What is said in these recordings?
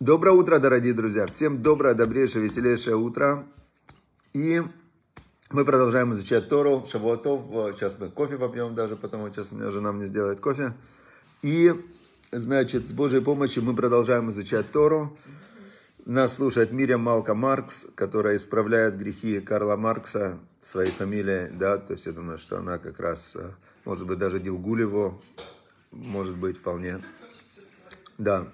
Доброе утро, дорогие друзья. Всем доброе, добрейшее, веселейшее утро. И мы продолжаем изучать Тору, Шавуатов. Сейчас мы кофе попьем даже, потому что сейчас у меня жена мне сделает кофе. И, значит, с Божьей помощью мы продолжаем изучать Тору. Нас слушает Мирия Малка Маркс, которая исправляет грехи Карла Маркса своей фамилией, да, то есть я думаю, что она как раз, э, может быть, даже Дилгулево, может быть, вполне. Да.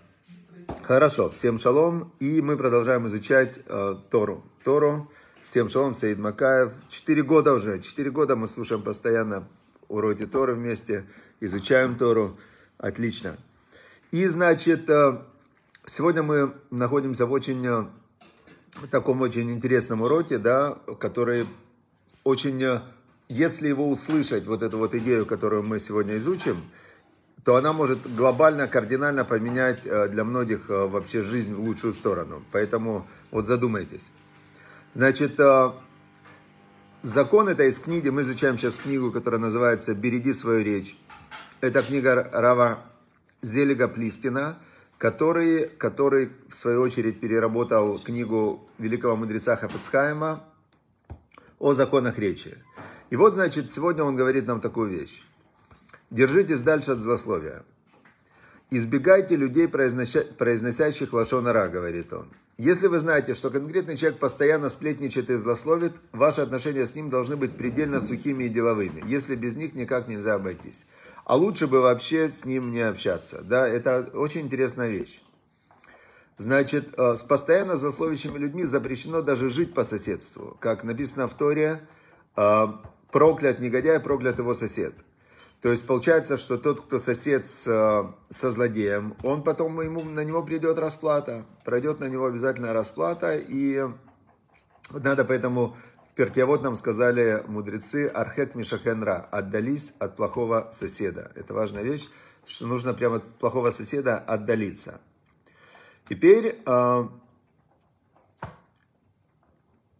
Хорошо, всем шалом, и мы продолжаем изучать э, Тору. Тору, всем шалом, Саид Макаев. Четыре года уже, четыре года мы слушаем постоянно уроки Торы вместе, изучаем Тору. Отлично. И, значит, э, сегодня мы находимся в очень э, таком очень интересном уроке, да, который очень, э, если его услышать, вот эту вот идею, которую мы сегодня изучим, то она может глобально, кардинально поменять э, для многих э, вообще жизнь в лучшую сторону. Поэтому вот задумайтесь. Значит, закон это из книги, мы изучаем сейчас книгу, которая называется «Береги свою речь». Это книга Рава Зелига Плистина, который, который в свою очередь переработал книгу великого мудреца Хафецхайма о законах речи. И вот, значит, сегодня он говорит нам такую вещь. Держитесь дальше от злословия. Избегайте людей, произносящих лошонара, говорит он. Если вы знаете, что конкретный человек постоянно сплетничает и злословит, ваши отношения с ним должны быть предельно сухими и деловыми. Если без них никак нельзя обойтись. А лучше бы вообще с ним не общаться. Да, это очень интересная вещь. Значит, э, с постоянно засловящими людьми запрещено даже жить по соседству. Как написано в Торе, э, проклят негодяй, проклят его сосед. То есть получается, что тот, кто сосед с, э, со злодеем, он потом ему, на него придет расплата. Пройдет на него обязательно расплата. И надо поэтому в Перкиавод нам сказали мудрецы Архек Мишахенра, отдались от плохого соседа. Это важная вещь, что нужно прямо от плохого соседа отдалиться. Теперь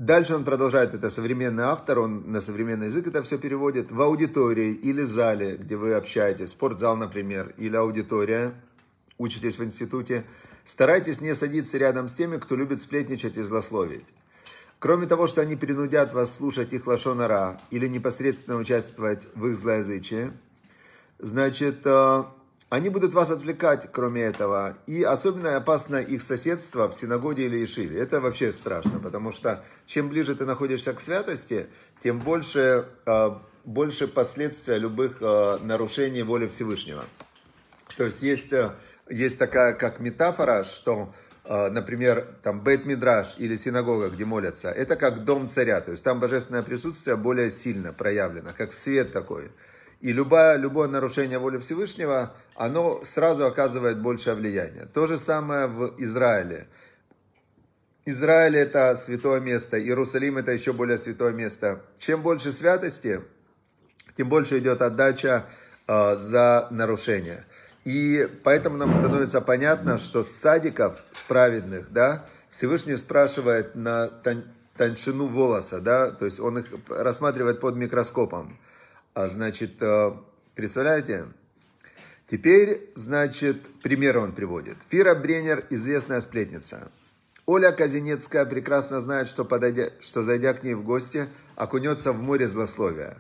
Дальше он продолжает, это современный автор, он на современный язык это все переводит. В аудитории или зале, где вы общаетесь, спортзал, например, или аудитория, учитесь в институте, старайтесь не садиться рядом с теми, кто любит сплетничать и злословить. Кроме того, что они принудят вас слушать их лошонара или непосредственно участвовать в их злоязычии, значит, э, они будут вас отвлекать, кроме этого. И особенно опасно их соседство в синагоге или ишиве. Это вообще страшно, потому что чем ближе ты находишься к святости, тем больше, а, больше последствия любых а, нарушений воли Всевышнего. То есть есть, а, есть такая как метафора, что например, там Бет-Мидраш или синагога, где молятся, это как дом царя, то есть там божественное присутствие более сильно проявлено, как свет такой. И любое, любое нарушение воли Всевышнего, оно сразу оказывает большее влияние. То же самое в Израиле. Израиль это святое место, Иерусалим это еще более святое место. Чем больше святости, тем больше идет отдача э, за нарушение. И поэтому нам становится понятно, что с садиков, с праведных, да, Всевышний спрашивает на тон, тоньшину волоса, да, то есть он их рассматривает под микроскопом. А, значит, э, представляете? Теперь, значит, пример он приводит. Фира Бренер – известная сплетница. Оля Казинецкая прекрасно знает, что, подойдя, что зайдя к ней в гости, окунется в море злословия.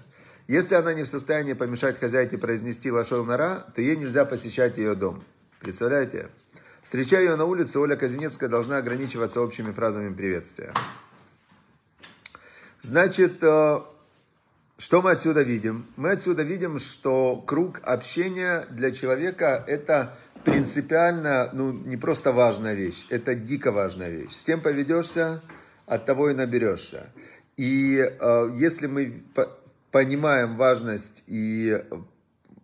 Если она не в состоянии помешать хозяйке произнести лошон нара, то ей нельзя посещать ее дом. Представляете? Встречая ее на улице, Оля Казинецкая должна ограничиваться общими фразами приветствия. Значит, э, что мы отсюда видим? Мы отсюда видим, что круг общения для человека это принципиально, ну, не просто важная вещь, это дико важная вещь. С тем поведешься, от того и наберешься. И э, если мы понимаем важность и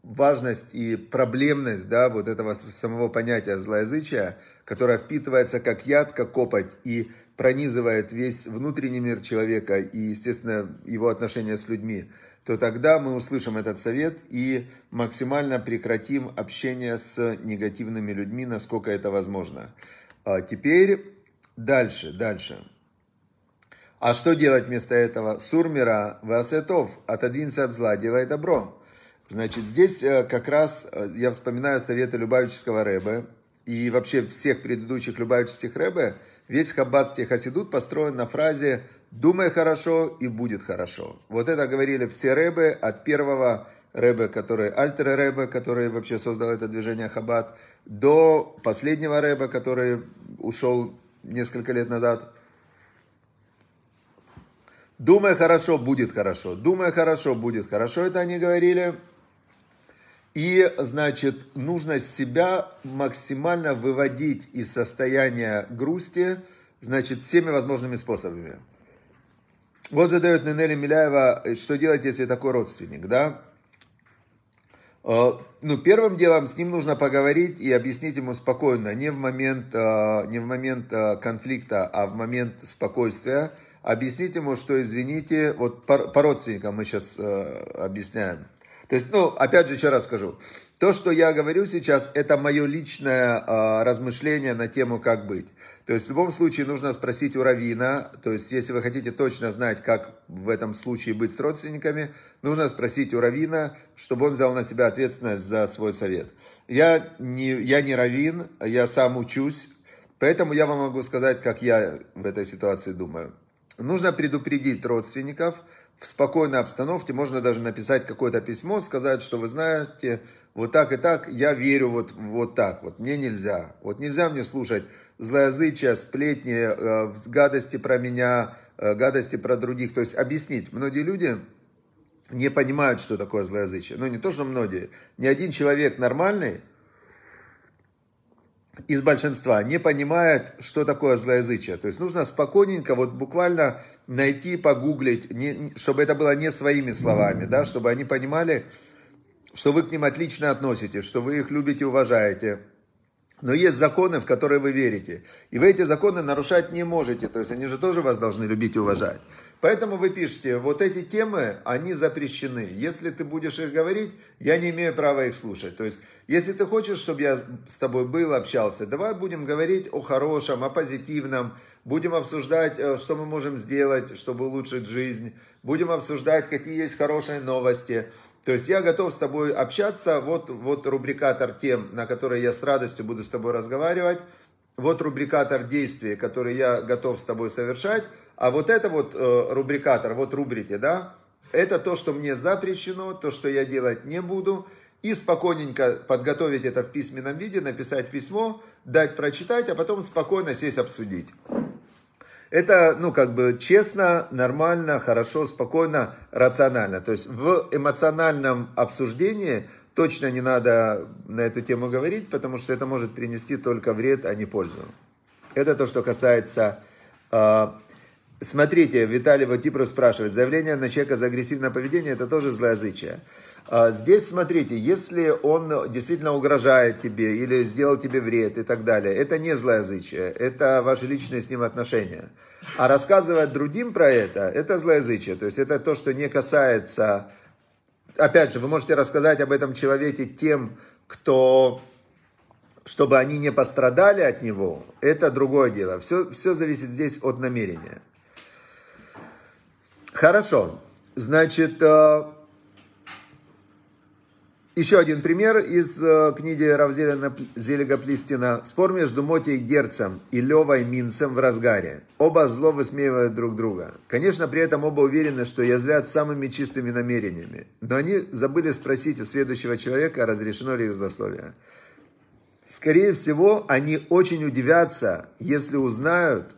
важность и проблемность, да, вот этого самого понятия злоязычия, которое впитывается как яд, как копоть, и пронизывает весь внутренний мир человека и, естественно, его отношения с людьми, то тогда мы услышим этот совет и максимально прекратим общение с негативными людьми, насколько это возможно. А теперь дальше, дальше. А что делать вместо этого? Сурмира, Васетов, отодвинься от зла, делай добро. Значит, здесь э, как раз э, я вспоминаю советы Любавического Рэбе, и вообще всех предыдущих любавических рэбе, весь хаббатский хасидут построен на фразе «думай хорошо и будет хорошо». Вот это говорили все рэбе от первого рэбе, который Альтер рэбе, который вообще создал это движение Хаббат, до последнего рэбе, который ушел несколько лет назад. Думай хорошо, будет хорошо. Думай хорошо, будет хорошо. Это они говорили. И, значит, нужно себя максимально выводить из состояния грусти, значит, всеми возможными способами. Вот задает Нинели Миляева, что делать, если такой родственник, да? Э, ну, первым делом с ним нужно поговорить и объяснить ему спокойно, не в момент, э, не в момент э, конфликта, а в момент спокойствия. Объяснить ему, что, извините, вот по, по родственникам мы сейчас объясняем. То есть, ну, опять же, еще раз скажу. То, что я говорю сейчас, это мое личное э, размышление на тему, как быть. То есть, в любом случае, нужно спросить у Равина. То есть, если вы хотите точно знать, как в этом случае быть с родственниками, нужно спросить у Равина, чтобы он взял на себя ответственность за свой совет. Я не, я не Равин, я сам учусь, поэтому я вам могу сказать, как я в этой ситуации думаю. Нужно предупредить родственников, в спокойной обстановке можно даже написать какое-то письмо, сказать, что вы знаете, вот так и так, я верю вот, вот так вот, мне нельзя. Вот нельзя мне слушать злоязычия, сплетни, э, гадости про меня, э, гадости про других. То есть объяснить. Многие люди не понимают, что такое злоязычие. Ну, не то, что многие. Ни один человек нормальный, из большинства не понимает, что такое злоязычие. То есть нужно спокойненько, вот буквально найти, погуглить, не, чтобы это было не своими словами, да, чтобы они понимали, что вы к ним отлично относитесь, что вы их любите, уважаете. Но есть законы, в которые вы верите. И вы эти законы нарушать не можете. То есть они же тоже вас должны любить и уважать. Поэтому вы пишете, вот эти темы, они запрещены. Если ты будешь их говорить, я не имею права их слушать. То есть, если ты хочешь, чтобы я с тобой был, общался, давай будем говорить о хорошем, о позитивном. Будем обсуждать, э, что мы можем сделать, чтобы улучшить жизнь. Будем обсуждать, какие есть хорошие новости. То есть я готов с тобой общаться, вот, вот рубрикатор тем, на которые я с радостью буду с тобой разговаривать, вот рубрикатор действий, который я готов с тобой совершать, а вот это вот э, рубрикатор, вот рубрики, да, это то, что мне запрещено, то, что я делать не буду, и спокойненько подготовить это в письменном виде, написать письмо, дать прочитать, а потом спокойно сесть обсудить. Это, ну, как бы честно, нормально, хорошо, спокойно, рационально. То есть в эмоциональном обсуждении точно не надо на эту тему говорить, потому что это может принести только вред, а не пользу. Это то, что касается а, Смотрите, Виталий Ватипро спрашивает, заявление на человека за агрессивное поведение, это тоже злоязычие. А, здесь, смотрите, если он действительно угрожает тебе или сделал тебе вред и так далее, это не злоязычие, это ваши личные с ним отношения. А рассказывать другим про это, это злоязычие. То есть это то, что не касается... Опять же, вы можете рассказать об этом человеке тем, кто чтобы они не пострадали от него, это другое дело. Все, все зависит здесь от намерения. Хорошо. Значит, э, еще один пример из э, книги Равзелина Зелега Плистина. Спор между Мотей Герцем и Левой Минцем в разгаре. Оба зло высмеивают друг друга. Конечно, при этом оба уверены, что язвят самыми чистыми намерениями. Но они забыли спросить у следующего человека, разрешено ли их злословие. Скорее всего, они очень удивятся, если узнают,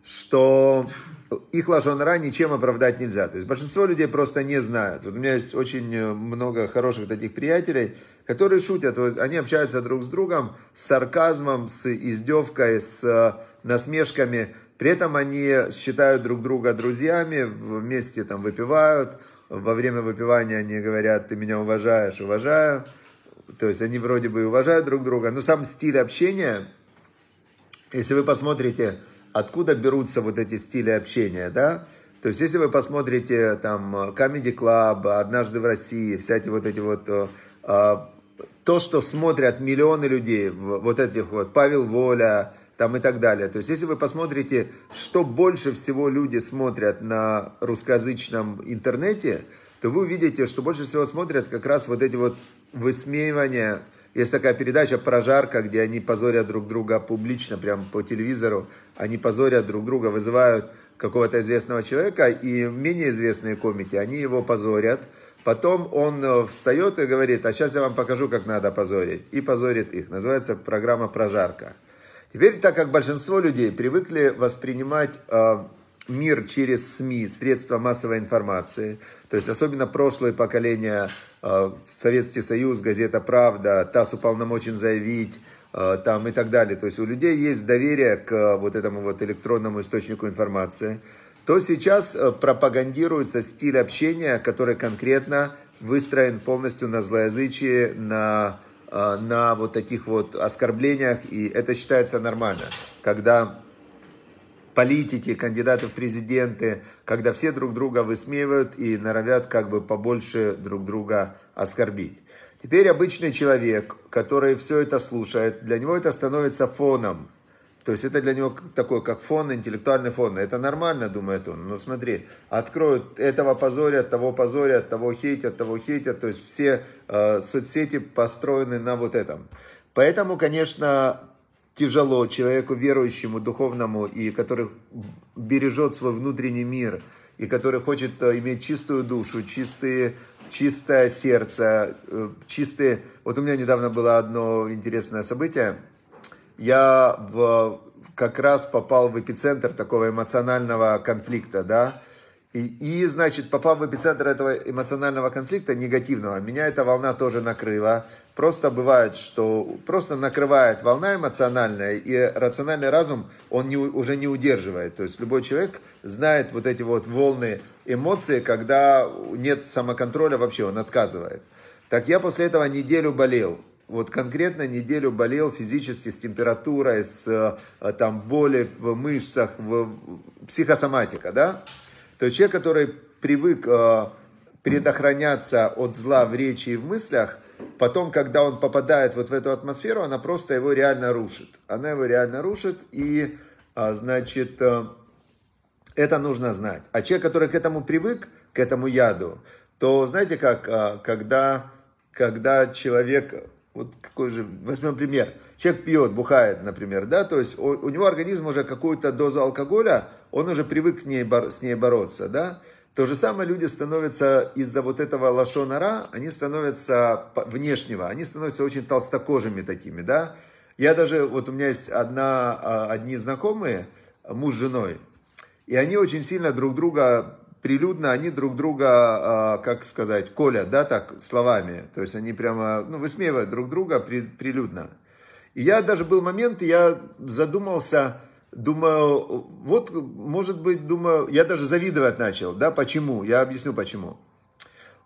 что их лажонара ничем оправдать нельзя. То есть большинство людей просто не знают. Вот у меня есть очень э, много хороших таких приятелей, которые шутят. Вот они общаются друг с другом с сарказмом, с издевкой, с э, насмешками. При этом они считают друг друга друзьями, вместе там выпивают. Во время выпивания они говорят, ты меня уважаешь, уважаю. То есть они вроде бы уважают друг друга. Но сам стиль общения, если вы посмотрите откуда берутся вот эти стили общения, да? То есть, если вы посмотрите там Comedy Club, «Однажды в России», эти вот эти вот, э, а, то, что смотрят миллионы людей, вот этих вот, Павел Воля, там и так далее. То есть, если вы посмотрите, что больше всего люди смотрят на русскоязычном интернете, то вы увидите, что больше всего смотрят как раз вот эти вот высмеивания Есть такая передача «Прожарка», где они позорят друг друга публично, прямо по телевизору. Они позорят друг друга, вызывают какого-то известного человека, и менее известные комики, они его позорят. Потом он э, встает и говорит, а сейчас я вам покажу, как надо позорить. И позорит их. Называется программа «Прожарка». Теперь, так как большинство людей привыкли воспринимать э, мир через СМИ, средства массовой информации, то есть особенно прошлое поколение, э, Советский Союз, газета «Правда», ТАСС уполномочен заявить, э, там и так далее. То есть у людей есть доверие к вот этому вот электронному источнику информации то сейчас э, пропагандируется стиль общения, который конкретно выстроен полностью на злоязычии, на, э, на вот таких вот оскорблениях, и это считается нормально, когда политики, кандидаты в президенты, когда все друг друга высмеивают и норовят как бы побольше друг друга оскорбить. Теперь обычный человек, который все это слушает, для него это становится фоном, то есть это для него такой, как фон, интеллектуальный фон. Это нормально, думает он. Ну смотри, откроют, этого позорят, того позорят, того хейтят, того хейтят. То есть все э, соцсети построены на вот этом. Поэтому, конечно, тяжело человеку верующему, духовному, и который бережет свой внутренний мир, и который хочет э, иметь чистую душу, чистые, чистое сердце, э, чистые... Вот у меня недавно было одно интересное событие – я в, как раз попал в эпицентр такого эмоционального конфликта, да, и, и, значит, попав в эпицентр этого эмоционального конфликта, негативного, меня эта волна тоже накрыла. Просто бывает, что просто накрывает волна эмоциональная, и рациональный разум, он не, уже не удерживает. То есть любой человек знает вот эти вот волны эмоций, когда нет самоконтроля вообще, он отказывает. Так я после этого неделю болел вот конкретно неделю болел физически с температурой, с э, там боли в мышцах, в психосоматика, да? То есть человек, который привык э, предохраняться от зла в речи и в мыслях, потом, когда он попадает вот в эту атмосферу, она просто его реально рушит. Она его реально рушит, и, э, значит, это нужно знать. А человек, который к этому привык, к этому яду, то знаете как, когда, когда человек вот какой же, возьмем пример. Человек пьет, бухает, например, да, то есть у, у него организм уже какую-то дозу алкоголя, он уже привык к ней, с ней бороться, да. То же самое люди становятся из-за вот этого лошонара, они становятся внешнего, они становятся очень толстокожими такими, да. Я даже, вот у меня есть одна, а, одни знакомые, муж с женой, и они очень сильно друг друга прилюдно они друг друга, а, как сказать, колят, да, так, словами. То есть они прямо, ну, высмеивают друг друга при, прилюдно. И я даже был момент, я задумался, думаю, вот, может быть, думаю, я даже завидовать начал, да, почему? Я объясню почему.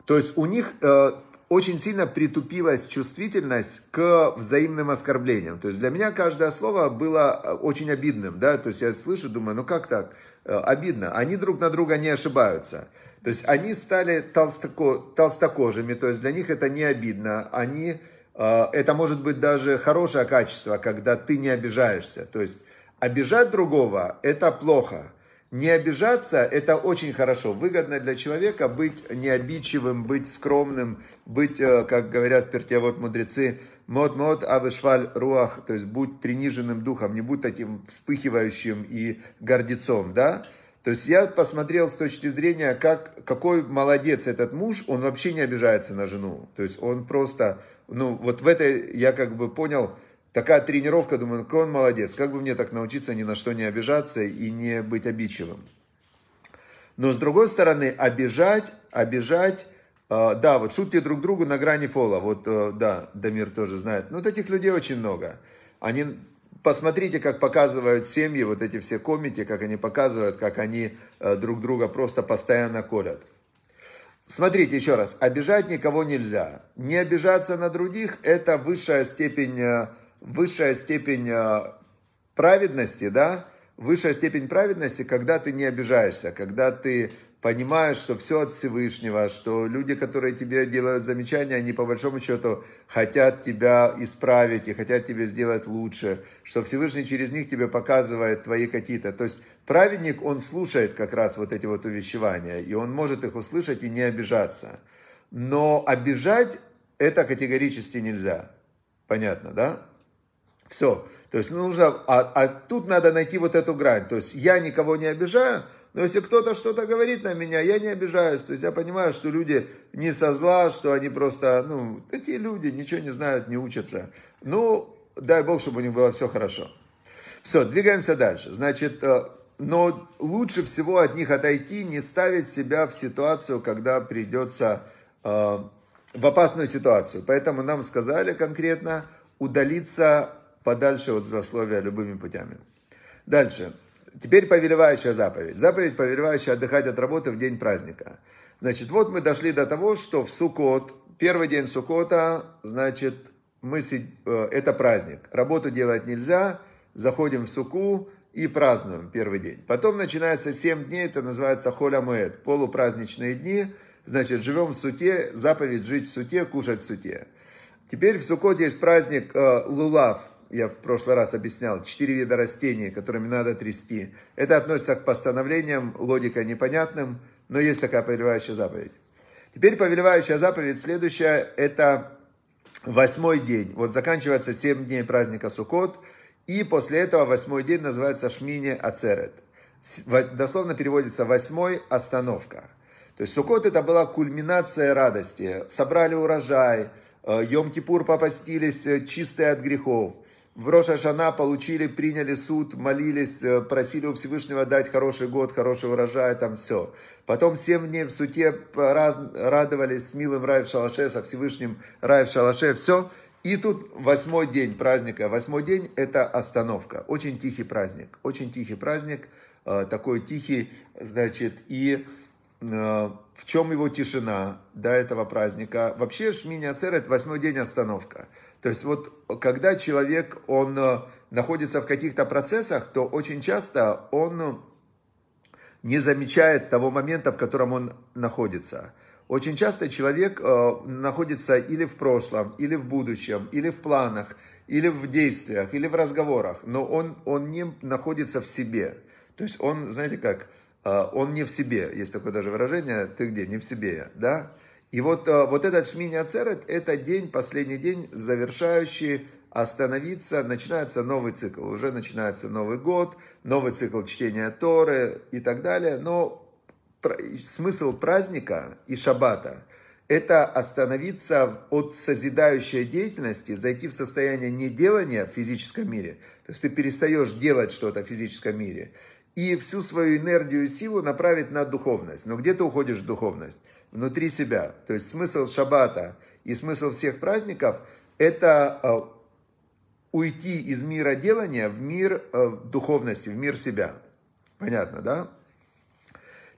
То есть у них э, очень сильно притупилась чувствительность к взаимным оскорблениям. То есть для меня каждое слово было э, очень обидным, да, то есть я слышу, думаю, ну как так, э, обидно. Они друг на друга не ошибаются. То есть они стали толстоко, толстокожими, то есть для них это не обидно. Они, э, это может быть даже хорошее качество, когда ты не обижаешься. То есть обижать другого – это плохо. Не обижаться – это очень хорошо. Выгодно для человека быть необидчивым, быть скромным, быть, э, как говорят пертевод мудрецы, мод-мод авышваль руах, то есть будь приниженным духом, не будь таким вспыхивающим и гордецом, да? То есть я посмотрел с точки зрения, как, какой молодец этот муж, он вообще не обижается на жену. То есть он просто, ну вот в этой я как бы понял, Такая тренировка, думаю, какой он молодец, как бы мне так научиться ни на что не обижаться и не быть обидчивым. Но с другой стороны, обижать, обижать, э, да, вот шутки друг другу на грани фола, вот, э, да, Дамир тоже знает, но вот этих людей очень много. Они, посмотрите, как показывают семьи, вот эти все комики, как они показывают, как они э, друг друга просто постоянно колят. Смотрите еще раз, обижать никого нельзя. Не обижаться на других – это высшая степень э, высшая степень э, праведности, да, высшая степень праведности, когда ты не обижаешься, когда ты понимаешь, что все от Всевышнего, что люди, которые тебе делают замечания, они по большому счету хотят тебя исправить и хотят тебе сделать лучше, что Всевышний через них тебе показывает твои какие-то. То есть праведник, он слушает как раз вот эти вот увещевания, и он может их услышать и не обижаться. Но обижать это категорически нельзя. Понятно, да? Все. То есть нужно, а, а тут надо найти вот эту грань. То есть я никого не обижаю, но если кто-то что-то говорит на меня, я не обижаюсь. То есть я понимаю, что люди не со зла, что они просто, ну, эти люди ничего не знают, не учатся. Ну, дай Бог, чтобы у них было все хорошо. Все, двигаемся дальше. Значит, э, но лучше всего от них отойти, не ставить себя в ситуацию, когда придется э, в опасную ситуацию. Поэтому нам сказали конкретно удалиться подальше от злословия любыми путями. Дальше. Теперь повелевающая заповедь. Заповедь, повелевающая отдыхать от работы в день праздника. Значит, вот мы дошли до того, что в Суккот, первый день Суккота, значит, мы, э, это праздник. Работу делать нельзя, заходим в суку и празднуем первый день. Потом начинается 7 дней, это называется холя муэд, полупраздничные дни. Значит, живем в суте, заповедь жить в суте, кушать в суте. Теперь в Сукоте есть праздник э, Лулав, я в прошлый раз объяснял, четыре вида растений, которыми надо трясти. Это относится к постановлениям, логика непонятным, но есть такая повелевающая заповедь. Теперь повелевающая заповедь следующая, это восьмой день. Вот заканчивается семь дней праздника Сукот, и после этого восьмой день называется Шмини Ацерет. Дословно переводится восьмой остановка. То есть Сукот это была кульминация радости. Собрали урожай, э, Йом-Кипур попастились э, чистые от грехов. В Роша Шана получили, приняли суд, молились, э, просили у Всевышнего дать хороший год, хороший урожай, там все. Потом семь дней в суте радовались с милым рай в шалаше, со Всевышним рай в шалаше, все. И тут восьмой день праздника. Восьмой день – это остановка. Очень тихий праздник. Очень тихий праздник. Э, такой тихий, значит, и в чем его тишина до этого праздника? Вообще Шмини Ацер – это восьмой день остановка. То есть вот когда человек, он э, находится в каких-то процессах, то очень часто он не замечает того момента, в котором он находится. Очень часто человек э, находится или в прошлом, или в будущем, или в планах, или в действиях, или в разговорах, но он, он не находится в себе. То есть он, знаете как, э, он не в себе. Есть такое даже выражение, ты где, не в себе, да? И вот, э, вот этот Шмини Ацерет, это день, последний день, завершающий остановиться, начинается новый цикл. Уже начинается Новый год, новый цикл чтения Торы и так далее. Но смысл праздника и шаббата – это остановиться от созидающей деятельности, зайти в состояние неделания в физическом мире. То есть ты перестаешь делать что-то в физическом мире. И всю свою энергию и силу направить на духовность. Но где ты уходишь в духовность? Внутри себя. То есть смысл шаббата и смысл всех праздников – это э, уйти из мира делания в мир э, духовности, в мир себя. Понятно, да?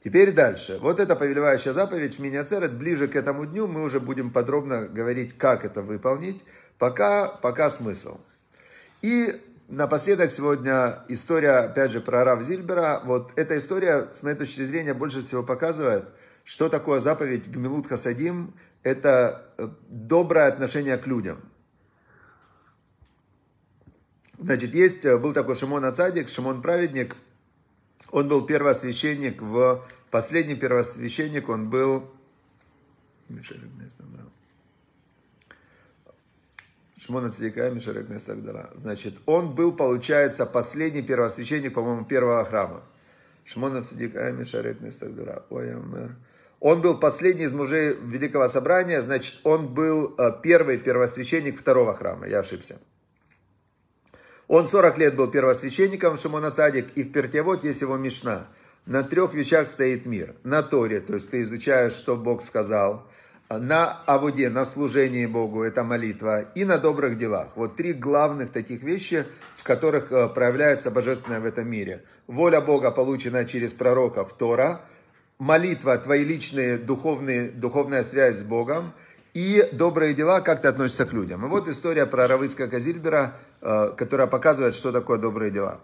Теперь дальше. Вот эта повелевающая заповедь Шминяцерет. Ближе к этому дню мы уже будем подробно говорить, как это выполнить. Пока, пока смысл. И напоследок сегодня история, опять же, про Рав Зильбера. Вот эта история, с моей точки зрения, больше всего показывает, что такое заповедь Гмилут Хасадим. Это э, доброе отношение к людям. Значит, есть, э, был такой Шимон Ацадик, Шимон Праведник. Он был первосвященник в Последний первосвященник, он был... Шмона Цадика Мишарек Нестагдала. Значит, он был, получается, последний первосвященник, по-моему, первого храма. Шмона Цадика Мишарек Нестагдала. Он был последний из мужей Великого Собрания, значит, он был э, первый первосвященник второго храма. Я ошибся. Он 40 лет был первосвященником Шимона Цадик, и в Пертевод есть его Мишна – на трех вещах стоит мир. На Торе, то есть ты изучаешь, что Бог сказал. На Авуде, на служении Богу, это молитва. И на добрых делах. Вот три главных таких вещи, в которых э, проявляется божественное в этом мире. Воля Бога получена через пророков Тора. Молитва, твои личные духовные, духовная связь с Богом. И добрые дела, как ты относишься к людям. И вот история про Равыцка Казильбера, э, которая показывает, что такое добрые дела.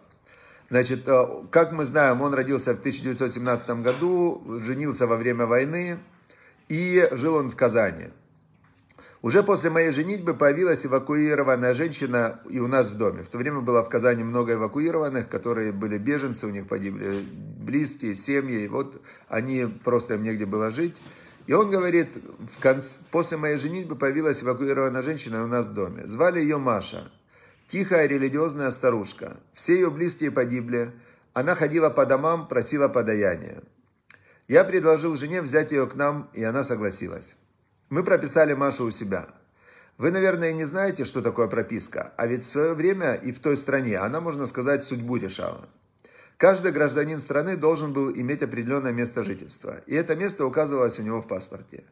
Значит, э, как мы знаем, он родился в 1917 году, женился во время войны и жил он в Казани. Уже после моей женитьбы появилась эвакуированная женщина и у нас в доме. В то время было в Казани много эвакуированных, которые были беженцы, у них погибли близкие, семьи. И вот они просто им негде было жить. И он говорит, в конце, после моей женитьбы появилась эвакуированная женщина у нас в доме. Звали ее Маша. Тихая религиозная старушка. Все ее близкие погибли. Она ходила по домам, просила подаяния. Я предложил жене взять ее к нам, и она согласилась. Мы прописали Машу у себя. Вы, наверное, не знаете, что такое прописка, а ведь в свое время и в той стране она, можно сказать, судьбу решала. Каждый гражданин страны должен был иметь определенное место жительства, и это место указывалось у него в паспорте.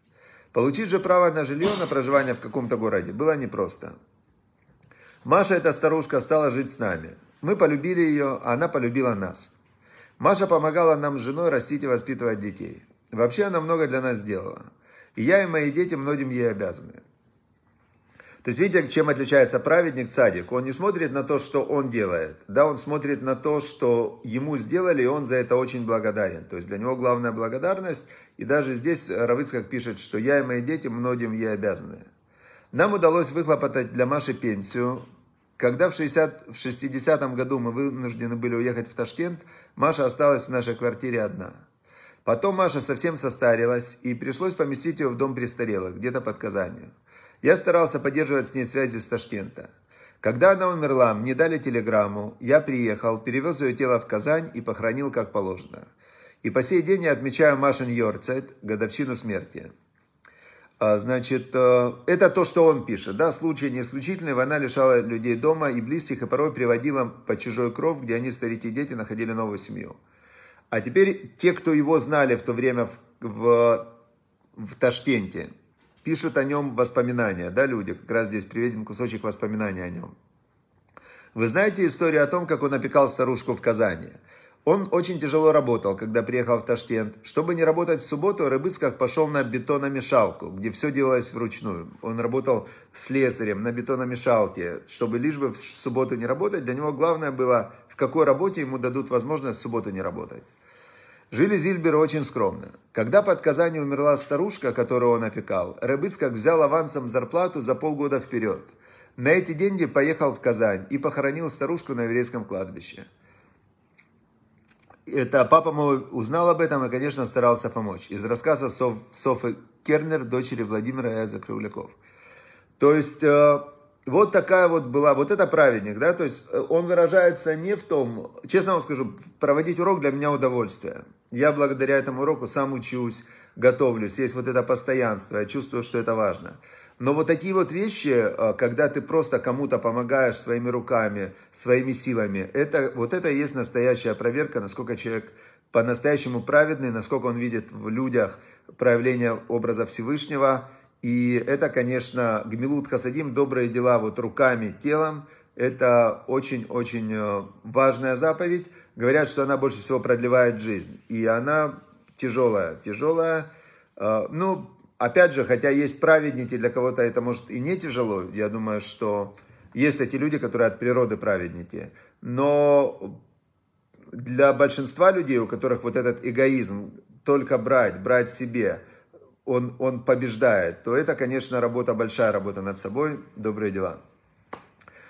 Получить же право на жилье, на проживание в каком-то городе было непросто. Маша, эта старушка, стала жить с нами. Мы полюбили ее, а она полюбила нас. Маша помогала нам с женой растить и воспитывать детей. Вообще она много для нас сделала. И я и мои дети многим ей обязаны. То есть видите, чем отличается праведник цадик? Он не смотрит на то, что он делает. Да, он смотрит на то, что ему сделали, и он за это очень благодарен. То есть для него главная благодарность. И даже здесь Равыцкак пишет, что я и мои дети многим ей обязаны. Нам удалось выхлопотать для Маши пенсию. Когда в, 60, в 60 году мы вынуждены были уехать в Ташкент, Маша осталась в нашей квартире одна. Потом Маша совсем состарилась, и пришлось поместить ее в дом престарелых, где-то под Казанью. Я старался поддерживать с ней связи с Ташкента. Когда она умерла, мне дали телеграмму, я приехал, перевез ее тело в Казань и похоронил как положено. И по сей день я отмечаю Машин Йорцет, годовщину смерти. А, значит, э, это то, что он пишет. Да, случай не исключительный. Война лишала людей дома и близких, и порой приводила по чужой кров, где они, старики и дети, находили новую семью. А теперь те, кто его знали в то время в, в, в Ташкенте, пишут о нем воспоминания, да, люди. Как раз здесь приведен кусочек воспоминаний о нем. Вы знаете историю о том, как он опекал старушку в Казани? Он очень тяжело работал, когда приехал в Ташкент. Чтобы не работать в субботу, Рыбыцкак пошел на бетономешалку, где все делалось вручную. Он работал слесарем на бетономешалке, чтобы лишь бы в субботу не работать. Для него главное было, в какой работе ему дадут возможность в субботу не работать. Жили Зильберы очень скромно. Когда под Казани умерла старушка, которую он опекал, Рыбыцкак взял авансом зарплату за полгода вперед. На эти деньги поехал в Казань и похоронил старушку на еврейском кладбище это папа мой узнал об этом и, конечно, старался помочь. Из рассказа Соф, Софы Кернер, дочери Владимира Яза Крыляков. То есть, э, вот такая вот была, вот это праведник, да, то есть э, он выражается не в том, честно вам скажу, проводить урок для меня удовольствие. Я благодаря этому уроку сам учусь, готовлюсь, есть вот это постоянство, я чувствую, что это важно. Но вот такие вот вещи, э, когда ты просто кому-то помогаешь своими руками, своими силами, это, вот это и есть настоящая проверка, насколько человек по-настоящему праведный, насколько он видит в людях проявление образа Всевышнего. И это, конечно, гмилут хасадим, добрые дела вот руками, телом, это очень-очень э, важная заповедь. Говорят, что она больше всего продлевает жизнь. И она тяжелая, тяжелая. Э, ну, Опять же, хотя есть праведники, для кого-то это может и не тяжело, я думаю, что есть эти люди, которые от природы праведники. Но для большинства людей, у которых вот этот эгоизм, только брать, брать себе, он, он побеждает, то это, конечно, работа, большая работа над собой, добрые дела.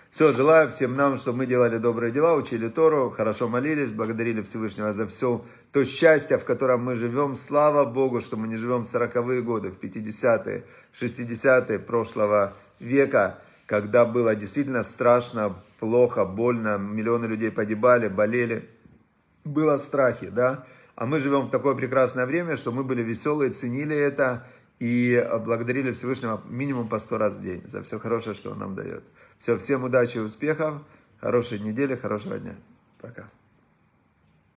Все, желаю всем нам, чтобы мы делали добрые дела, учили Тору, хорошо молились, благодарили Всевышнего за все то счастье, в котором мы живем. Слава Богу, что мы не живем в 40-е годы, в 50-е, 60-е прошлого века, когда было действительно страшно, плохо, больно, миллионы людей погибали, болели. Было страхи, да? А мы живем в такое прекрасное время, что мы были веселые, ценили это, и благодарили Всевышнего минимум по сто раз в день за все хорошее, что Он нам дает. Все, всем удачи и успехов, хорошей недели, хорошего дня. Пока.